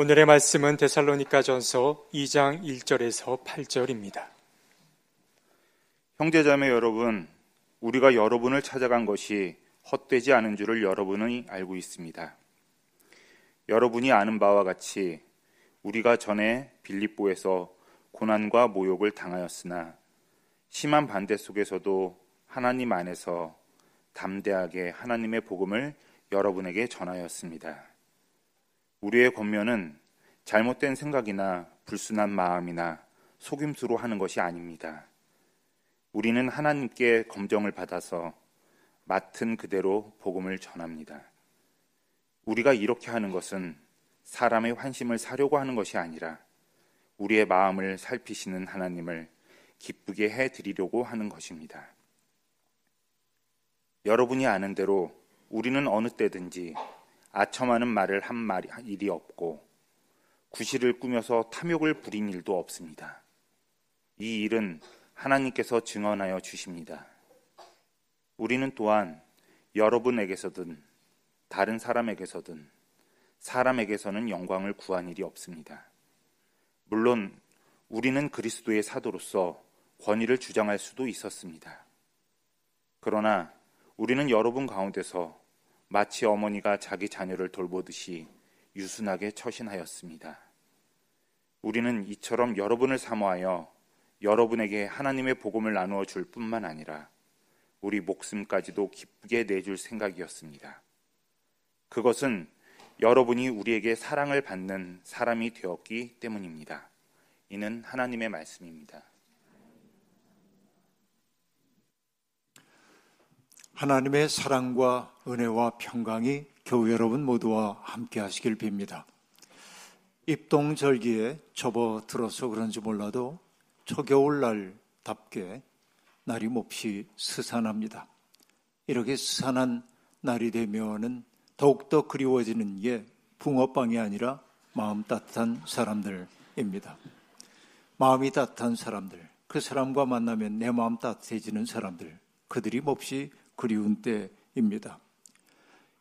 오늘의 말씀은 데살로니가 전서 2장 1절에서 8절입니다. 형제자매 여러분, 우리가 여러분을 찾아간 것이 헛되지 않은 줄을 여러분이 알고 있습니다. 여러분이 아는 바와 같이 우리가 전에 빌립보에서 고난과 모욕을 당하였으나 심한 반대 속에서도 하나님 안에서 담대하게 하나님의 복음을 여러분에게 전하였습니다. 우리의 권면은 잘못된 생각이나 불순한 마음이나 속임수로 하는 것이 아닙니다. 우리는 하나님께 검정을 받아서 맡은 그대로 복음을 전합니다. 우리가 이렇게 하는 것은 사람의 환심을 사려고 하는 것이 아니라 우리의 마음을 살피시는 하나님을 기쁘게 해 드리려고 하는 것입니다. 여러분이 아는 대로 우리는 어느 때든지 아첨하는 말을 한 말이 일이 없고 구실을 꾸며서 탐욕을 부린 일도 없습니다. 이 일은 하나님께서 증언하여 주십니다. 우리는 또한 여러분에게서든 다른 사람에게서든 사람에게서는 영광을 구한 일이 없습니다. 물론 우리는 그리스도의 사도로서 권위를 주장할 수도 있었습니다. 그러나 우리는 여러분 가운데서 마치 어머니가 자기 자녀를 돌보듯이 유순하게 처신하였습니다. 우리는 이처럼 여러분을 사모하여 여러분에게 하나님의 복음을 나누어 줄 뿐만 아니라 우리 목숨까지도 기쁘게 내줄 생각이었습니다. 그것은 여러분이 우리에게 사랑을 받는 사람이 되었기 때문입니다. 이는 하나님의 말씀입니다. 하나님의 사랑과 은혜와 평강이 교우 여러분 모두와 함께 하시길 빕니다. 입동절기에 접어들어서 그런지 몰라도 초겨울날답게 날이 몹시 스산합니다. 이렇게 스산한 날이 되면은 더욱더 그리워지는 게 붕어빵이 아니라 마음 따뜻한 사람들입니다. 마음이 따뜻한 사람들, 그 사람과 만나면 내 마음 따뜻해지는 사람들, 그들이 몹시 그리운 때입니다.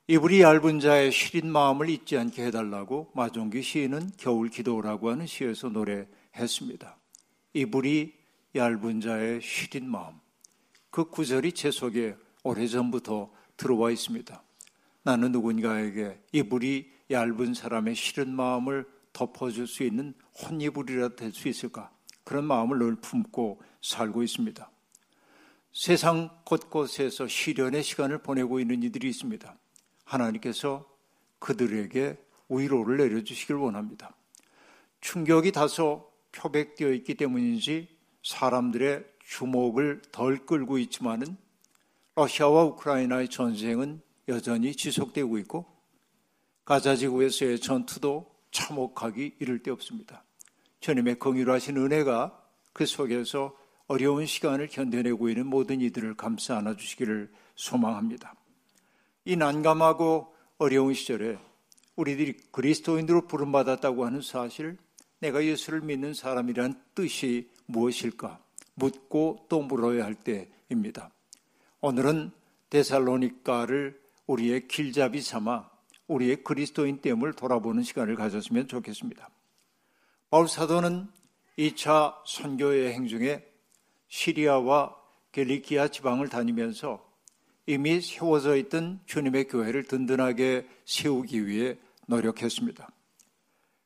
이불이 얇은 자의 시린 마음을 잊지 않게 해달라고 마종기 시인은 겨울 기도라고 하는 시에서 노래했습니다. 이불이 얇은 자의 시린 마음. 그 구절이 제 속에 오래전부터 들어와 있습니다. 나는 누군가에게 이불이 얇은 사람의 시린 마음을 덮어줄 수 있는 혼이불이라 될 수 있을까? 그런 마음을 늘 품고 살고 있습니다. 세상 곳곳에서 시련의 시간을 보내고 있는 이들이 있습니다. 하나님께서 그들에게 위로를 내려주시길 원합니다. 충격이 다소 표백되어 있기 때문인지 사람들의 주목을 덜 끌고 있지만은 러시아와 우크라이나의 전쟁은 여전히 지속되고 있고 가자 지구에서의 전투도 참혹하기 이를 데 없습니다. 주님의 긍휼하신 은혜가 그 속에서 어려운 시간을 견뎌내고 있는 모든 이들을 감싸 안아 주시기를 소망합니다. 이 난감하고 어려운 시절에 우리들이 그리스도인으로 부름받았다고 하는 사실, 내가 예수를 믿는 사람이란 뜻이 무엇일까 묻고 또 물어야 할 때입니다. 오늘은 데살로니카를 우리의 길잡이 삼아 우리의 그리스도인 됨을 돌아보는 시간을 가졌으면 좋겠습니다. 바울 사도는 2차 선교 여행 중에 시리아와 겔리키아 지방을 다니면서 이미 세워져 있던 주님의 교회를 든든하게 세우기 위해 노력했습니다.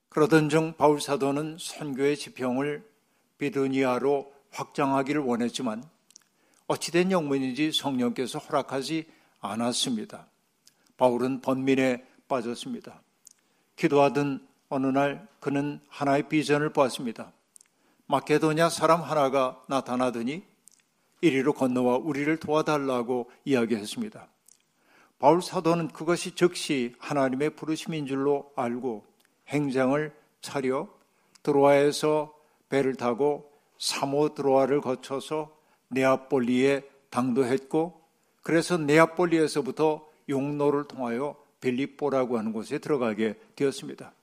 그러던 중 바울 사도는 선교의 지평을 비두니아로 확장하기를 원했지만 어찌된 영문인지 성령께서 허락하지 않았습니다. 바울은 번민에 빠졌습니다. 기도하던 어느 날 그는 하나의 비전을 보았습니다. 마케도냐 사람 하나가 나타나더니 이리로 건너와 우리를 도와달라고 이야기했습니다. 바울 사도는 그것이 즉시 하나님의 부르심인 줄로 알고 행장을 차려 드로아에서 배를 타고 사모 드로아를 거쳐서 네아폴리에 당도했고 그래서 네아폴리에서부터 용로를 통하여 빌립보라고 하는 곳에 들어가게 되었습니다.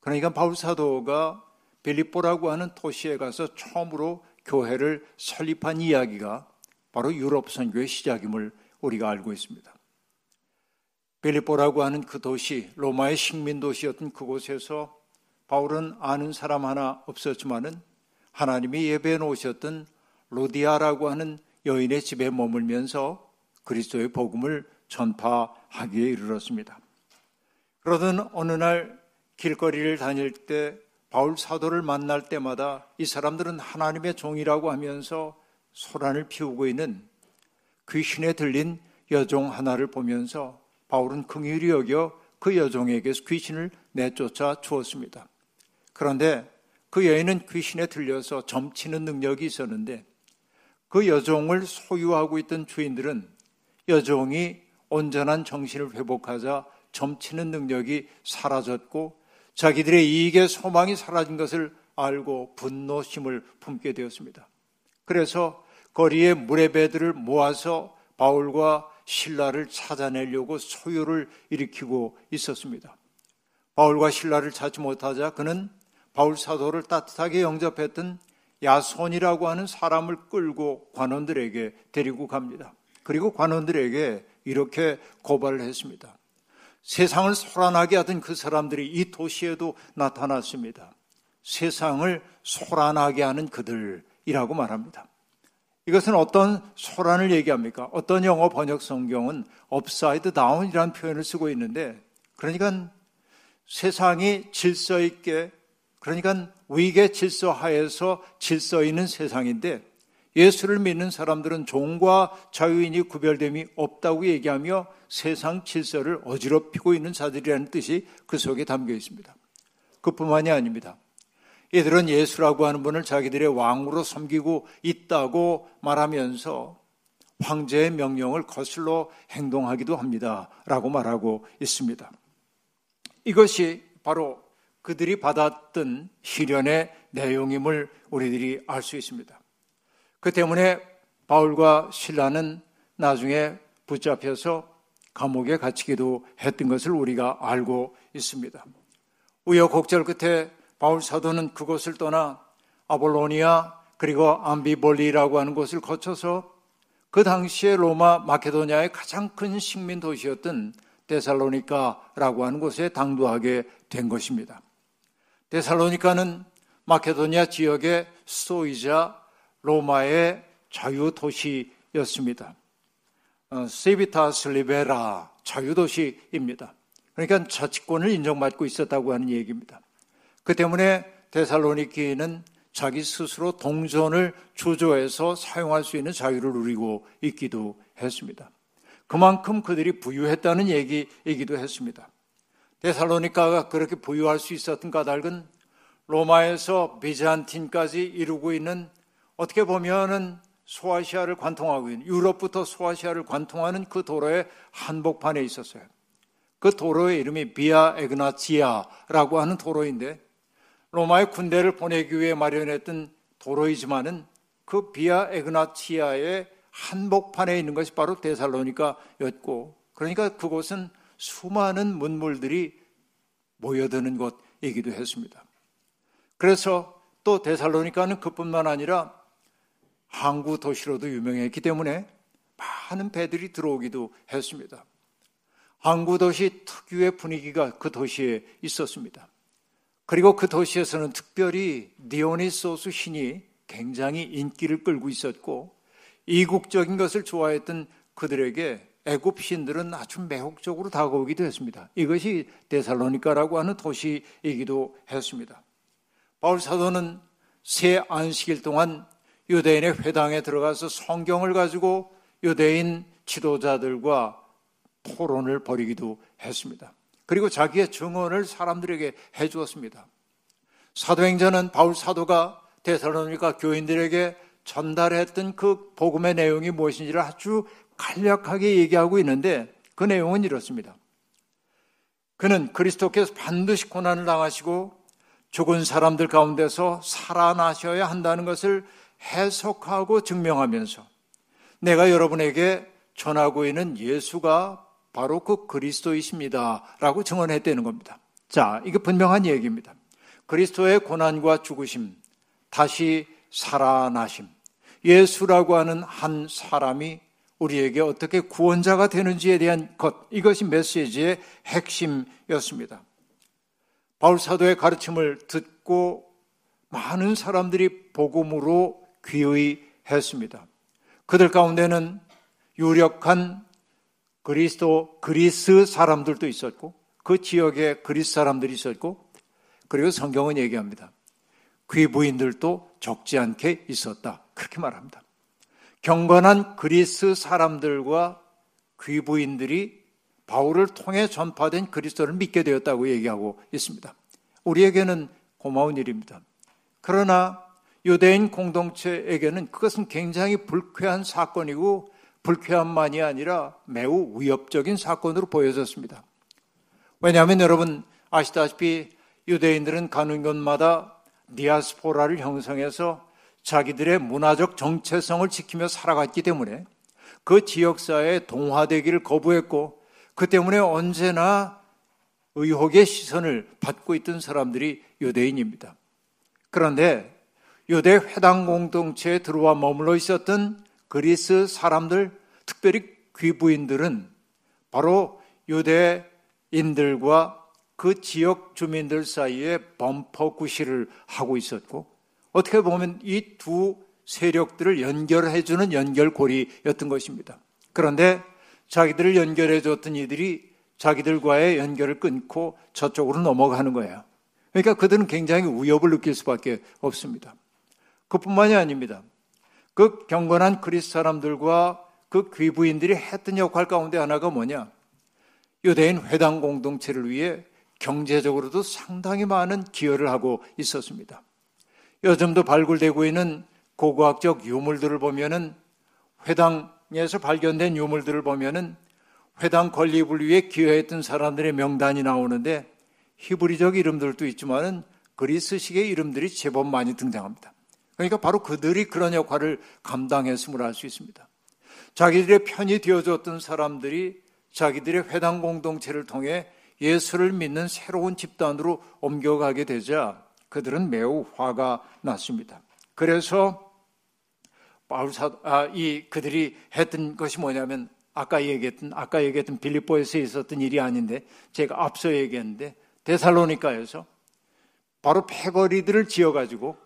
그러니까 바울 사도가 빌립보라고 하는 도시에 가서 처음으로 교회를 설립한 이야기가 바로 유럽 선교의 시작임을 우리가 알고 있습니다. 빌립보라고 하는 그 도시, 로마의 식민 도시였던 그곳에서 바울은 아는 사람 하나 없었지만은 하나님이 예배해 놓으셨던 로디아라고 하는 여인의 집에 머물면서 그리스도의 복음을 전파하기에 이르렀습니다. 그러던 어느 날 길거리를 다닐 때 바울 사도를 만날 때마다 이 사람들은 하나님의 종이라고 하면서 소란을 피우고 있는 귀신에 들린 여종 하나를 보면서 바울은 긍휼히 여겨 그 여종에게서 귀신을 내쫓아 주었습니다. 그런데 그 여인은 귀신에 들려서 점치는 능력이 있었는데 그 여종을 소유하고 있던 주인들은 여종이 온전한 정신을 회복하자 점치는 능력이 사라졌고 자기들의 이익의 소망이 사라진 것을 알고 분노심을 품게 되었습니다. 그래서 거리에 물의 배들을 모아서 바울과 신라를 찾아내려고 소요를 일으키고 있었습니다. 바울과 신라를 찾지 못하자 그는 바울 사도를 따뜻하게 영접했던 야손이라고 하는 사람을 끌고 관원들에게 데리고 갑니다. 그리고 관원들에게 이렇게 고발을 했습니다. 세상을 소란하게 하던 그 사람들이 이 도시에도 나타났습니다. 세상을 소란하게 하는 그들이라고 말합니다. 이것은 어떤 소란을 얘기합니까? 어떤 영어 번역 성경은 upside down이라는 표현을 쓰고 있는데 그러니까 세상이 질서 있게 그러니까 위계 질서 하에서 질서 있는 세상인데 예수를 믿는 사람들은 종과 자유인이 구별됨이 없다고 얘기하며 세상 질서를 어지럽히고 있는 자들이라는 뜻이 그 속에 담겨 있습니다. 그뿐만이 아닙니다. 이들은 예수라고 하는 분을 자기들의 왕으로 섬기고 있다고 말하면서 황제의 명령을 거슬러 행동하기도 합니다. 라고 말하고 있습니다. 이것이 바로 그들이 받았던 시련의 내용임을 우리들이 알 수 있습니다. 그 때문에 바울과 신라는 나중에 붙잡혀서 감옥에 갇히기도 했던 것을 우리가 알고 있습니다. 우여곡절 끝에 바울 사도는 그곳을 떠나 아볼로니아 그리고 암비볼리라고 하는 곳을 거쳐서 그 당시에 로마 마케도니아의 가장 큰 식민 도시였던 데살로니카라고 하는 곳에 당도하게 된 것입니다. 데살로니카는 마케도니아 지역의 수도이자 로마의 자유 도시였습니다. 어, 세비타스 리베라 자유 도시입니다. 그러니까 자치권을 인정받고 있었다고 하는 얘기입니다. 그 때문에 데살로니키는 자기 스스로 동전을 주조해서 사용할 수 있는 자유를 누리고 있기도 했습니다. 그만큼 그들이 부유했다는 얘기이기도 했습니다. 데살로니카가 그렇게 부유할 수 있었던 까닭은 로마에서 비잔틴까지 이루고 있는 어떻게 보면은 소아시아를 관통하고 있는 유럽부터 소아시아를 관통하는 그 도로의 한복판에 있었어요. 그 도로의 이름이 비아 에그나치아라고 하는 도로인데 로마의 군대를 보내기 위해 마련했던 도로이지만은 그 비아 에그나치아의 한복판에 있는 것이 바로 데살로니카였고 그러니까 그곳은 수많은 문물들이 모여드는 곳이기도 했습니다. 그래서 또 데살로니카는 그뿐만 아니라 항구 도시로도 유명했기 때문에 많은 배들이 들어오기도 했습니다. 항구 도시 특유의 분위기가 그 도시에 있었습니다. 그리고 그 도시에서는 특별히 디오니소스 신이 굉장히 인기를 끌고 있었고 이국적인 것을 좋아했던 그들에게 애굽 신들은 아주 매혹적으로 다가오기도 했습니다. 이것이 데살로니카라고 하는 도시이기도 했습니다. 바울 사도는 새 안식일 동안 유대인의 회당에 들어가서 성경을 가지고 유대인 지도자들과 토론을 벌이기도 했습니다. 그리고 자기의 증언을 사람들에게 해 주었습니다. 사도행전은 바울 사도가 데살로니카 교인들에게 전달했던 그 복음의 내용이 무엇인지를 아주 간략하게 얘기하고 있는데 그 내용은 이렇습니다. 그는 그리스도께서 반드시 고난을 당하시고 죽은 사람들 가운데서 살아나셔야 한다는 것을 해석하고 증명하면서 내가 여러분에게 전하고 있는 예수가 바로 그 그리스도이십니다. 라고 증언했다는 겁니다. 자, 이게 분명한 얘기입니다. 그리스도의 고난과 죽으심, 다시 살아나심. 예수라고 하는 한 사람이 우리에게 어떻게 구원자가 되는지에 대한 것, 이것이 메시지의 핵심이었습니다. 바울 사도의 가르침을 듣고 많은 사람들이 복음으로 귀의 했습니다. 그들 가운데는 유력한 그리스도 그리스 사람들도 있었고 그 지역에 그리스 사람들이 있었고 그리고 성경은 얘기합니다. 귀부인들도 적지 않게 있었다. 그렇게 말합니다. 경건한 그리스 사람들과 귀부인들이 바울을 통해 전파된 그리스도를 믿게 되었다고 얘기하고 있습니다. 우리에게는 고마운 일입니다. 그러나 유대인 공동체에게는 그것은 굉장히 불쾌한 사건이고 불쾌함만이 아니라 매우 위협적인 사건으로 보여졌습니다. 왜냐하면 여러분 아시다시피 유대인들은 가는 곳마다 디아스포라를 형성해서 자기들의 문화적 정체성을 지키며 살아갔기 때문에 그 지역사회에 동화되기를 거부했고 그 때문에 언제나 의혹의 시선을 받고 있던 사람들이 유대인입니다. 그런데 유대 회당 공동체에 들어와 머물러 있었던 그리스 사람들, 특별히 귀부인들은 바로 유대인들과 그 지역 주민들 사이에 범퍼 구실을 하고 있었고 어떻게 보면 이 두 세력들을 연결해주는 연결고리였던 것입니다. 그런데 자기들을 연결해줬던 이들이 자기들과의 연결을 끊고 저쪽으로 넘어가는 거예요. 그러니까 그들은 굉장히 위협을 느낄 수밖에 없습니다. 그뿐만이 아닙니다. 그 경건한 그리스 사람들과 그 귀부인들이 했던 역할 가운데 하나가 뭐냐? 유대인 회당 공동체를 위해 경제적으로도 상당히 많은 기여를 하고 있었습니다. 요즘도 발굴되고 있는 고고학적 유물들을 보면은 회당에서 발견된 유물들을 보면은 회당 건립을 위해 기여했던 사람들의 명단이 나오는데 히브리적 이름들도 있지만은 그리스식의 이름들이 제법 많이 등장합니다. 그러니까 바로 그들이 그런 역할을 감당했음을 알 수 있습니다. 자기들의 편이 되어줬던 사람들이 자기들의 회당 공동체를 통해 예수를 믿는 새로운 집단으로 옮겨가게 되자 그들은 매우 화가 났습니다. 그래서 바울사 아, 이 그들이 했던 것이 뭐냐면 아까 얘기했던 아까 얘기했던 빌립보에서 있었던 일이 아닌데 제가 앞서 얘기했는데 데살로니카에서 바로 패거리들을 지어 가지고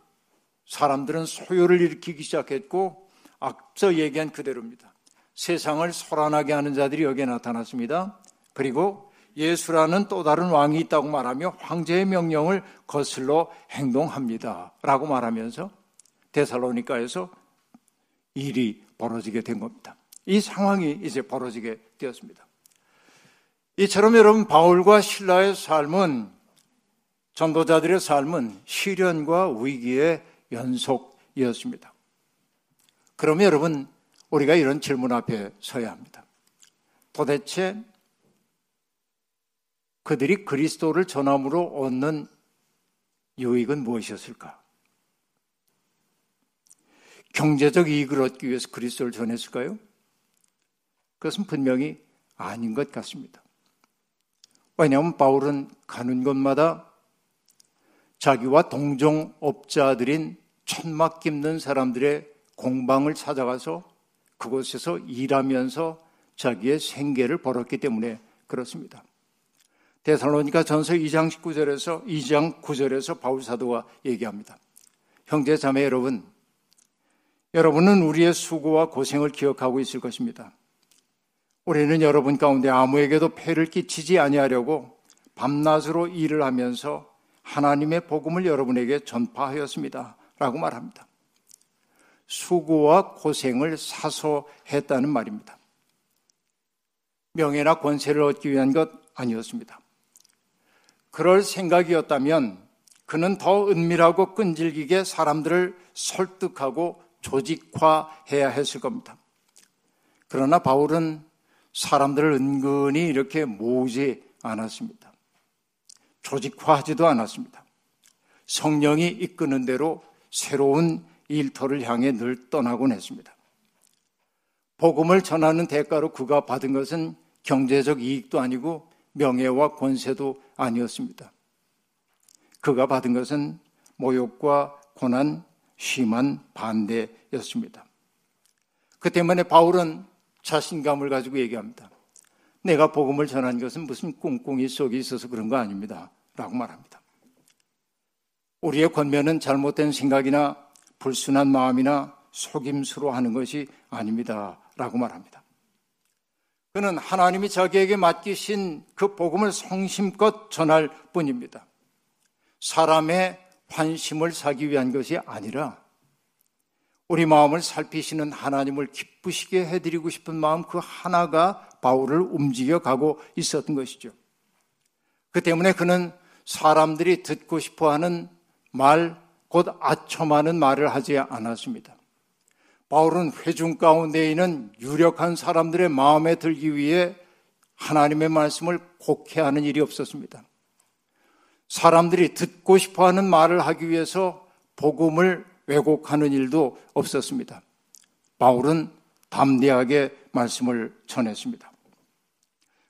사람들은 소요를 일으키기 시작했고 앞서 얘기한 그대로입니다. 세상을 소란하게 하는 자들이 여기에 나타났습니다. 그리고 예수라는 또 다른 왕이 있다고 말하며 황제의 명령을 거슬러 행동합니다. 라고 말하면서 데살로니카에서 일이 벌어지게 된 겁니다. 이 상황이 이제 벌어지게 되었습니다. 이처럼 여러분 바울과 신라의 삶은 전도자들의 삶은 시련과 위기의 연속이었습니다. 그러면 여러분 우리가 이런 질문 앞에 서야 합니다. 도대체 그들이 그리스도를 전함으로 얻는 유익은 무엇이었을까? 경제적 이익을 얻기 위해서 그리스도를 전했을까요? 그것은 분명히 아닌 것 같습니다. 왜냐하면 바울은 가는 곳마다 자기와 동종업자들인 천막 깁는 사람들의 공방을 찾아가서 그곳에서 일하면서 자기의 생계를 벌었기 때문에 그렇습니다. 데살로니가 전서 2장 19절에서 2장 9절에서 바울 사도가 얘기합니다. 형제 자매 여러분, 여러분은 우리의 수고와 고생을 기억하고 있을 것입니다. 우리는 여러분 가운데 아무에게도 폐를 끼치지 아니하려고 밤낮으로 일을 하면서 하나님의 복음을 여러분에게 전파하였습니다. 라고 말합니다. 수고와 고생을 사소했다는 말입니다. 명예나 권세를 얻기 위한 것 아니었습니다. 그럴 생각이었다면 그는 더 은밀하고 끈질기게 사람들을 설득하고 조직화해야 했을 겁니다. 그러나 바울은 사람들을 은근히 이렇게 모으지 않았습니다. 조직화하지도 않았습니다. 성령이 이끄는 대로 새로운 일터를 향해 늘 떠나곤 했습니다. 복음을 전하는 대가로 그가 받은 것은 경제적 이익도 아니고 명예와 권세도 아니었습니다. 그가 받은 것은 모욕과 고난, 심한 반대였습니다. 그 때문에 바울은 자신감을 가지고 얘기합니다. 내가 복음을 전한 것은 무슨 꿍꿍이 속에 있어서 그런 거 아닙니다. 라고 말합니다. 우리의 권면은 잘못된 생각이나 불순한 마음이나 속임수로 하는 것이 아닙니다. 라고 말합니다. 그는 하나님이 자기에게 맡기신 그 복음을 성심껏 전할 뿐입니다. 사람의 환심을 사기 위한 것이 아니라 우리 마음을 살피시는 하나님을 기쁘시게 해드리고 싶은 마음 그 하나가 바울을 움직여 가고 있었던 것이죠. 그 때문에 그는 사람들이 듣고 싶어 하는 말, 곧 아첨하는 말을 하지 않았습니다. 바울은 회중 가운데 있는 유력한 사람들의 마음에 들기 위해 하나님의 말씀을 곡해하는 일이 없었습니다. 사람들이 듣고 싶어 하는 말을 하기 위해서 복음을 왜곡하는 일도 없었습니다. 바울은 담대하게 말씀을 전했습니다.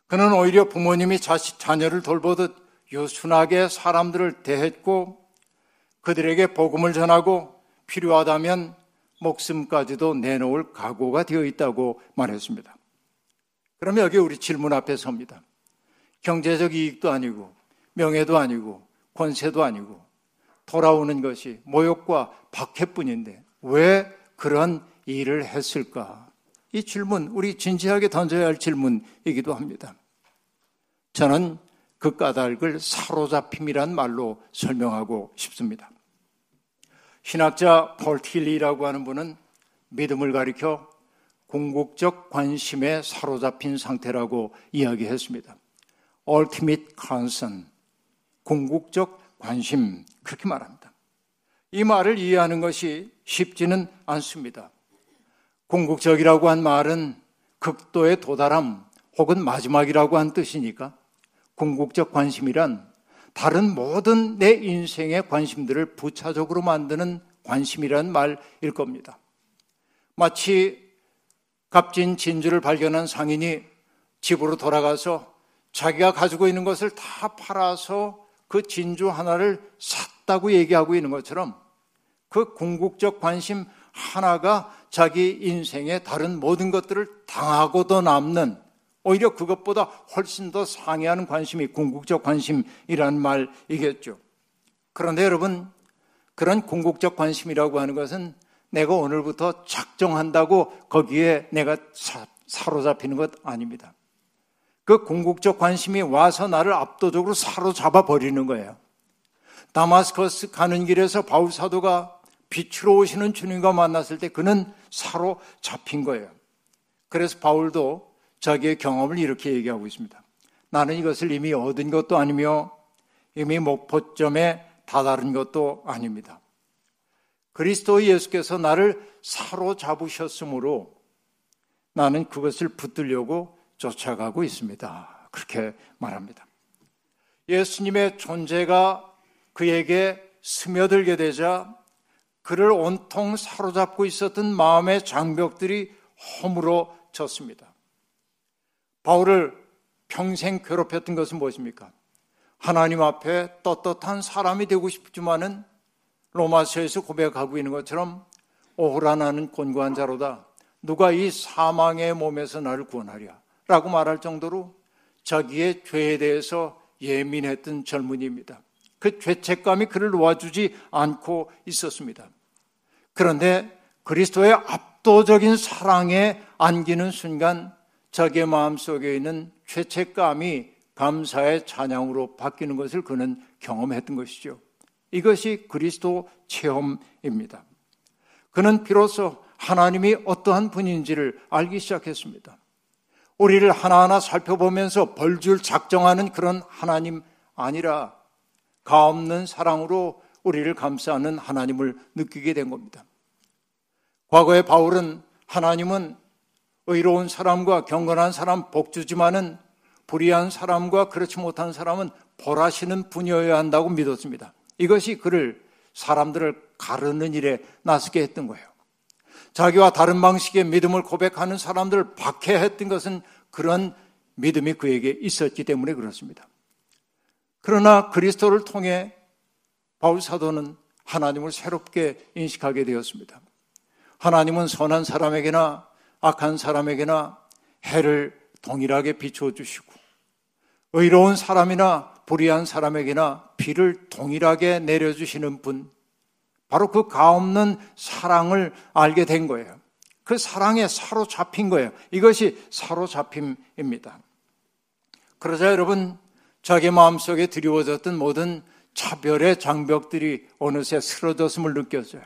그는 오히려 부모님이 자식, 자녀를 돌보듯 유순하게 사람들을 대했고 그들에게 복음을 전하고 필요하다면 목숨까지도 내놓을 각오가 되어 있다고 말했습니다. 그러면 여기 우리 질문 앞에 섭니다. 경제적 이익도 아니고 명예도 아니고 권세도 아니고 돌아오는 것이 모욕과 박해뿐인데 왜 그런 일을 했을까? 이 질문, 우리 진지하게 던져야 할 질문이기도 합니다. 저는 그 까닭을 사로잡힘이란 말로 설명하고 싶습니다. 신학자 폴 틸리라고 하는 분은 믿음을 가리켜 궁극적 관심에 사로잡힌 상태라고 이야기했습니다. ultimate concern, 궁극적 관심, 그렇게 말합니다. 이 말을 이해하는 것이 쉽지는 않습니다. 궁극적이라고 한 말은 극도에 도달함 혹은 마지막이라고 한 뜻이니까 궁극적 관심이란 다른 모든 내 인생의 관심들을 부차적으로 만드는 관심이란 말일 겁니다. 마치 값진 진주를 발견한 상인이 집으로 돌아가서 자기가 가지고 있는 것을 다 팔아서 그 진주 하나를 샀다고 얘기하고 있는 것처럼 그 궁극적 관심 하나가 자기 인생의 다른 모든 것들을 당하고도 남는 오히려 그것보다 훨씬 더 상회하는 관심이 궁극적 관심이라는 말이겠죠. 그런데 여러분, 그런 궁극적 관심이라고 하는 것은 내가 오늘부터 작정한다고 거기에 내가 사, 사로잡히는 것 아닙니다. 그 궁극적 관심이 와서 나를 압도적으로 사로잡아 버리는 거예요. 다마스커스 가는 길에서 바울 사도가 빛으로 오시는 주님과 만났을 때 그는 사로잡힌 거예요. 그래서 바울도 자기의 경험을 이렇게 얘기하고 있습니다. 나는 이것을 이미 얻은 것도 아니며 이미 목포점에 다다른 것도 아닙니다. 그리스도 예수께서 나를 사로잡으셨으므로 나는 그것을 붙들려고 쫓아가고 있습니다. 그렇게 말합니다. 예수님의 존재가 그에게 스며들게 되자 그를 온통 사로잡고 있었던 마음의 장벽들이 허물어졌습니다. 바울을 평생 괴롭혔던 것은 무엇입니까? 하나님 앞에 떳떳한 사람이 되고 싶지만은 로마서에서 고백하고 있는 것처럼 오호라 나는 곤고한 자로다. 누가 이 사망의 몸에서 나를 구원하랴. 라고 말할 정도로 자기의 죄에 대해서 예민했던 젊은이입니다. 그 죄책감이 그를 놓아주지 않고 있었습니다. 그런데 그리스도의 압도적인 사랑에 안기는 순간 자기의 마음속에 있는 죄책감이 감사의 찬양으로 바뀌는 것을 그는 경험했던 것이죠. 이것이 그리스도 체험입니다. 그는 비로소 하나님이 어떠한 분인지를 알기 시작했습니다. 우리를 하나하나 살펴보면서 벌줄 작정하는 그런 하나님 아니라 가없는 사랑으로 우리를 감싸는 하나님을 느끼게 된 겁니다. 과거에 바울은 하나님은 의로운 사람과 경건한 사람 복주지만은 불의한 사람과 그렇지 못한 사람은 벌하시는 분이어야 한다고 믿었습니다. 이것이 그를 사람들을 가르는 일에 나서게 했던 거예요. 자기와 다른 방식의 믿음을 고백하는 사람들을 박해했던 것은 그런 믿음이 그에게 있었기 때문에 그렇습니다. 그러나 그리스도를 통해 바울 사도는 하나님을 새롭게 인식하게 되었습니다. 하나님은 선한 사람에게나 악한 사람에게나 해를 동일하게 비추어 주시고 의로운 사람이나 불의한 사람에게나 비를 동일하게 내려 주시는 분, 바로 그 가없는 사랑을 알게 된 거예요. 그 사랑에 사로잡힌 거예요. 이것이 사로잡힘입니다. 그러자 여러분, 자기 마음속에 드리워졌던 모든 차별의 장벽들이 어느새 쓰러졌음을 느껴져요.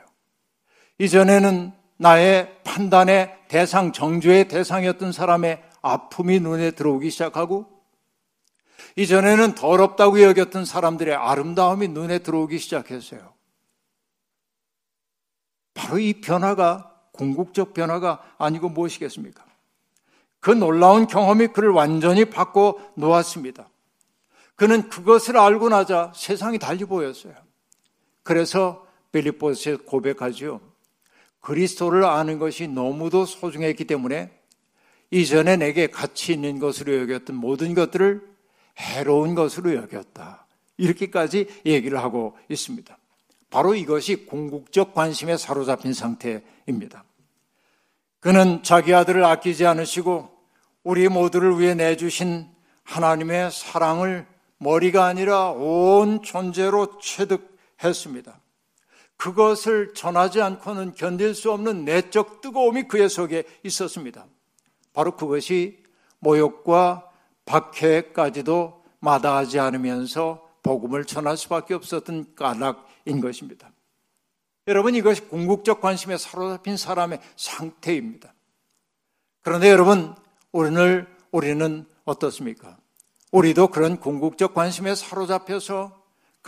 이전에는 나의 판단의 대상, 정죄의 대상이었던 사람의 아픔이 눈에 들어오기 시작하고, 이전에는 더럽다고 여겼던 사람들의 아름다움이 눈에 들어오기 시작했어요. 바로 이 변화가 궁극적 변화가 아니고 무엇이겠습니까? 그 놀라운 경험이 그를 완전히 바꿔 놓았습니다. 그는 그것을 알고 나자 세상이 달리 보였어요. 그래서 빌립보스에 고백하죠. 그리스도를 아는 것이 너무도 소중했기 때문에 이전에 내게 가치 있는 것으로 여겼던 모든 것들을 해로운 것으로 여겼다. 이렇게까지 얘기를 하고 있습니다. 바로 이것이 궁극적 관심에 사로잡힌 상태입니다. 그는 자기 아들을 아끼지 않으시고 우리 모두를 위해 내주신 하나님의 사랑을 머리가 아니라 온 존재로 체득했습니다. 그것을 전하지 않고는 견딜 수 없는 내적 뜨거움이 그의 속에 있었습니다. 바로 그것이 모욕과 박해까지도 마다하지 않으면서 복음을 전할 수밖에 없었던 까닭인 것입니다. 여러분 이것이 궁극적 관심에 사로잡힌 사람의 상태입니다. 그런데 여러분 오늘 우리는 어떻습니까? 우리도 그런 궁극적 관심에 사로잡혀서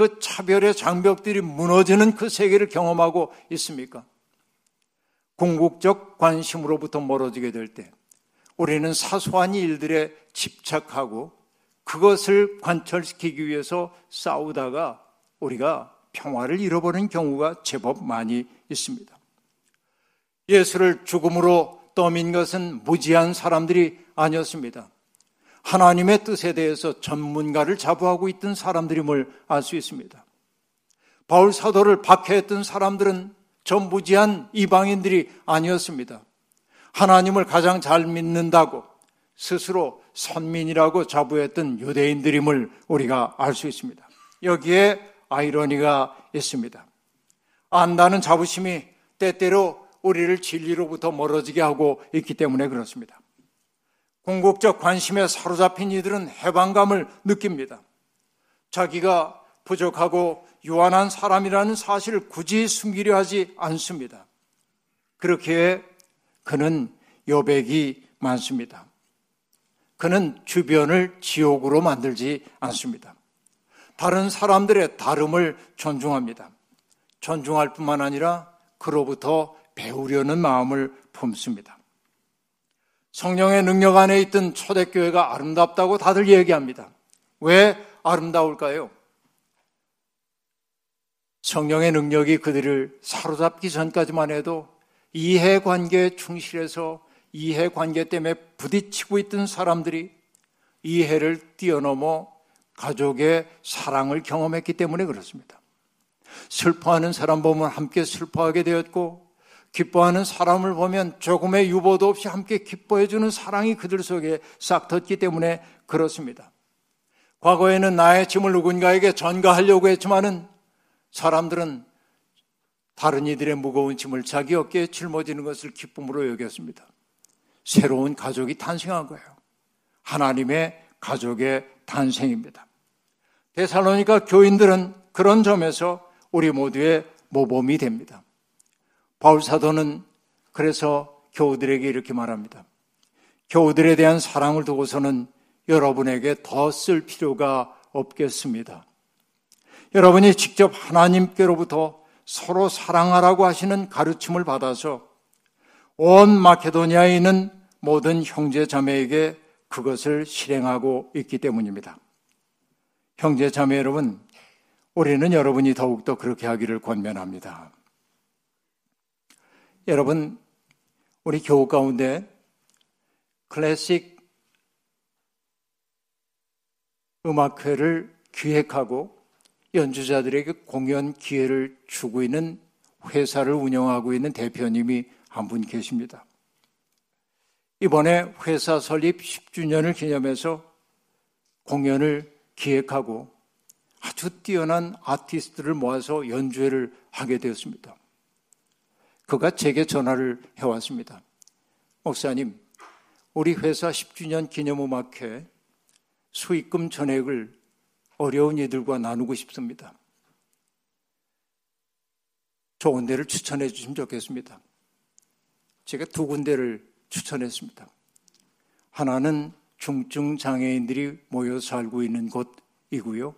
그 차별의 장벽들이 무너지는 그 세계를 경험하고 있습니까? 궁극적 관심으로부터 멀어지게 될 때 우리는 사소한 일들에 집착하고 그것을 관철시키기 위해서 싸우다가 우리가 평화를 잃어버린 경우가 제법 많이 있습니다. 예수를 죽음으로 떠민 것은 무지한 사람들이 아니었습니다. 하나님의 뜻에 대해서 전문가를 자부하고 있던 사람들임을 알 수 있습니다. 바울 사도를 박해했던 사람들은 전무지한 이방인들이 아니었습니다. 하나님을 가장 잘 믿는다고 스스로 선민이라고 자부했던 유대인들임을 우리가 알 수 있습니다. 여기에 아이러니가 있습니다. 안다는 자부심이 때때로 우리를 진리로부터 멀어지게 하고 있기 때문에 그렇습니다. 궁극적 관심에 사로잡힌 이들은 해방감을 느낍니다. 자기가 부족하고 유한한 사람이라는 사실을 굳이 숨기려 하지 않습니다. 그렇게 그는 여백이 많습니다. 그는 주변을 지옥으로 만들지 않습니다. 다른 사람들의 다름을 존중합니다. 존중할 뿐만 아니라 그로부터 배우려는 마음을 품습니다. 성령의 능력 안에 있던 초대교회가 아름답다고 다들 얘기합니다. 왜 아름다울까요? 성령의 능력이 그들을 사로잡기 전까지만 해도 이해관계에 충실해서 이해관계 때문에 부딪히고 있던 사람들이 이해를 뛰어넘어 가족의 사랑을 경험했기 때문에 그렇습니다. 슬퍼하는 사람 보면 함께 슬퍼하게 되었고 기뻐하는 사람을 보면 조금의 유보도 없이 함께 기뻐해주는 사랑이 그들 속에 싹 텄기 때문에 그렇습니다. 과거에는 나의 짐을 누군가에게 전가하려고 했지만은 사람들은 다른 이들의 무거운 짐을 자기 어깨에 짊어지는 것을 기쁨으로 여겼습니다. 새로운 가족이 탄생한 거예요. 하나님의 가족의 탄생입니다. 데살로니가 교인들은 그런 점에서 우리 모두의 모범이 됩니다. 바울 사도는 그래서 교우들에게 이렇게 말합니다. 교우들에 대한 사랑을 두고서는 여러분에게 더 쓸 필요가 없겠습니다. 여러분이 직접 하나님께로부터 서로 사랑하라고 하시는 가르침을 받아서 온 마케도니아에 있는 모든 형제 자매에게 그것을 실행하고 있기 때문입니다. 형제 자매 여러분, 우리는 여러분이 더욱더 그렇게 하기를 권면합니다. 여러분, 우리 교우 가운데 클래식 음악회를 기획하고 연주자들에게 공연 기회를 주고 있는 회사를 운영하고 있는 대표님이 한 분 계십니다. 이번에 회사 설립 10주년을 기념해서 공연을 기획하고 아주 뛰어난 아티스트를 모아서 연주회를 하게 되었습니다. 그가 제게 전화를 해왔습니다. 목사님, 우리 회사 10주년 기념 음악회 수익금 전액을 어려운 이들과 나누고 싶습니다. 좋은 데를 추천해 주시면 좋겠습니다. 제가 두 군데를 추천했습니다. 하나는 중증 장애인들이 모여 살고 있는 곳이고요.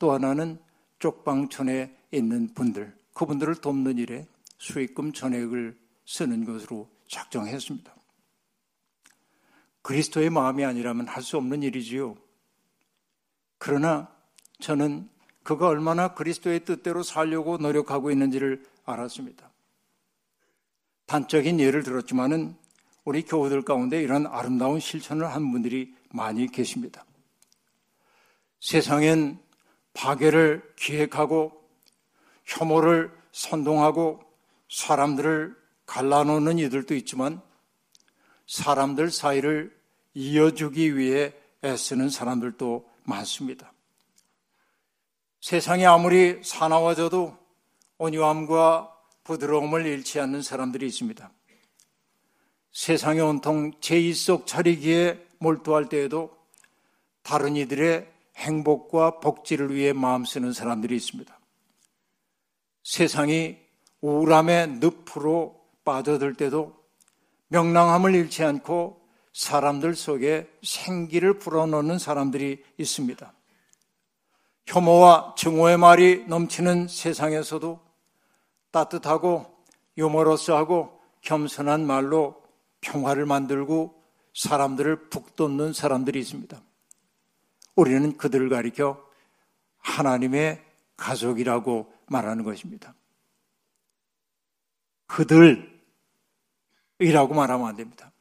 또 하나는 쪽방촌에 있는 분들, 그분들을 돕는 일에 수익금 전액을 쓰는 것으로 작정했습니다. 그리스도의 마음이 아니라면 할 수 없는 일이지요. 그러나 저는 그가 얼마나 그리스도의 뜻대로 살려고 노력하고 있는지를 알았습니다. 단적인 예를 들었지만은 우리 교우들 가운데 이런 아름다운 실천을 한 분들이 많이 계십니다. 세상엔 파괴를 기획하고 혐오를 선동하고 사람들을 갈라놓는 이들도 있지만 사람들 사이를 이어주기 위해 애쓰는 사람들도 많습니다. 세상이 아무리 사나워져도 온유함과 부드러움을 잃지 않는 사람들이 있습니다. 세상에 온통 제의속 차리기에 몰두할 때에도 다른 이들의 행복과 복지를 위해 마음 쓰는 사람들이 있습니다. 세상이 우울함의 늪으로 빠져들 때도 명랑함을 잃지 않고 사람들 속에 생기를 불어넣는 사람들이 있습니다. 혐오와 증오의 말이 넘치는 세상에서도 따뜻하고 유머러스하고 겸손한 말로 평화를 만들고 사람들을 북돋는 사람들이 있습니다. 우리는 그들을 가리켜 하나님의 가족이라고 말하는 것입니다. 그들이라고 말하면 안 됩니다.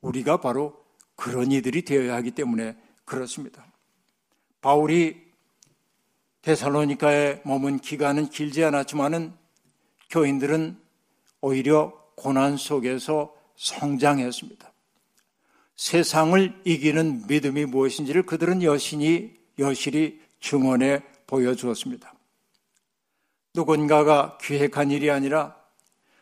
우리가 바로 그런 이들이 되어야 하기 때문에 그렇습니다. 바울이 데살로니카에 머문 기간은 길지 않았지만은 교인들은 오히려 고난 속에서 성장했습니다. 세상을 이기는 믿음이 무엇인지를 그들은 여신이 여실히 증언해 보여주었습니다. 누군가가 기획한 일이 아니라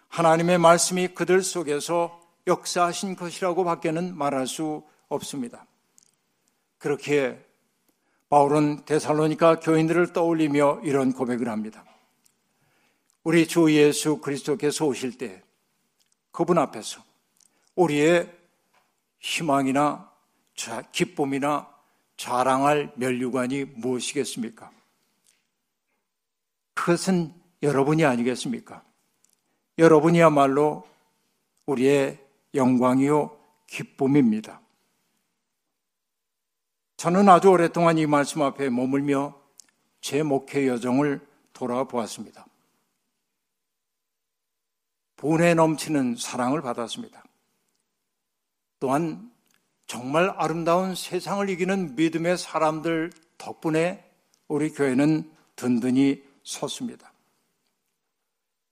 하나님의 말씀이 그들 속에서 역사하신 것이라고 밖에는 말할 수 없습니다. 그렇게 바울은 데살로니카 교인들을 떠올리며 이런 고백을 합니다. 우리 주 예수 그리스도께서 오실 때 그분 앞에서 우리의 희망이나 기쁨이나 자랑할 멸류관이 무엇이겠습니까? 그것은 여러분이 아니겠습니까? 여러분이야말로 우리의 영광이요 기쁨입니다. 저는 아주 오랫동안 이 말씀 앞에 머물며 제 목회 여정을 돌아보았습니다. 분에 넘치는 사랑을 받았습니다. 또한 정말 아름다운 세상을 이기는 믿음의 사람들 덕분에 우리 교회는 든든히 섰습니다.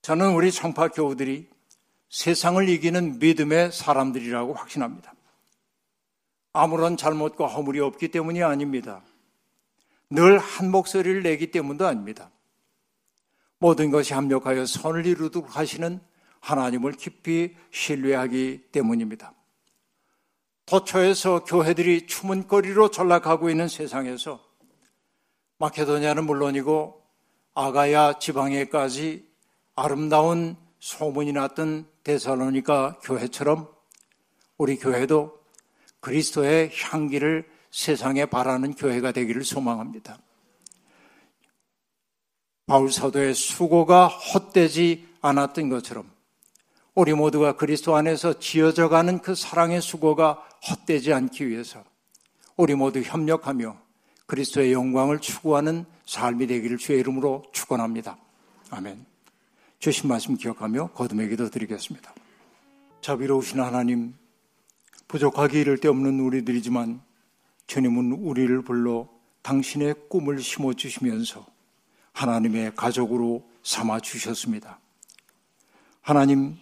저는 우리 청파 교우들이 세상을 이기는 믿음의 사람들이라고 확신합니다. 아무런 잘못과 허물이 없기 때문이 아닙니다. 늘 한 목소리를 내기 때문도 아닙니다. 모든 것이 합력하여 선을 이루도록 하시는 하나님을 깊이 신뢰하기 때문입니다. 도처에서 교회들이 추문거리로 전락하고 있는 세상에서 마케도니아는 물론이고 아가야 지방에까지 아름다운 소문이 났던 데살로니가 교회처럼 우리 교회도 그리스도의 향기를 세상에 바라는 교회가 되기를 소망합니다. 바울 사도의 수고가 헛되지 않았던 것처럼 우리 모두가 그리스도 안에서 지어져 가는 그 사랑의 수고가 헛되지 않기 위해서 우리 모두 협력하며 그리스도의 영광을 추구하는 삶이 되기를 주의 이름으로 축원합니다. 아멘. 주신 말씀 기억하며 거듭의 기도 드리겠습니다. 자비로우신 하나님, 부족하기 이를 데 없는 우리들이지만 주님은 우리를 불러 당신의 꿈을 심어 주시면서 하나님의 가족으로 삼아 주셨습니다. 하나님,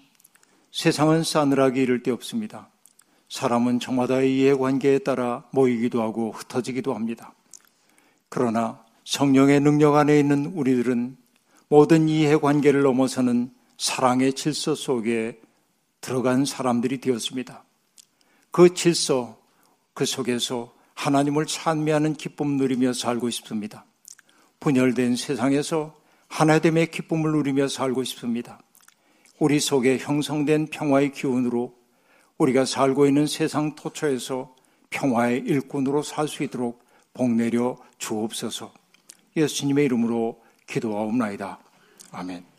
세상은 싸늘하기 이를 데 없습니다. 사람은 저마다의 이해관계에 따라 모이기도 하고 흩어지기도 합니다. 그러나 성령의 능력 안에 있는 우리들은 모든 이해관계를 넘어서는 사랑의 질서 속에 들어간 사람들이 되었습니다. 그 질서, 그 속에서 하나님을 찬미하는 기쁨 누리며 살고 싶습니다. 분열된 세상에서 하나됨의 기쁨을 누리며 살고 싶습니다. 우리 속에 형성된 평화의 기운으로 우리가 살고 있는 세상 토처에서 평화의 일꾼으로 살 수 있도록 복내려 주옵소서. 예수님의 이름으로 기도하옵나이다. 아멘.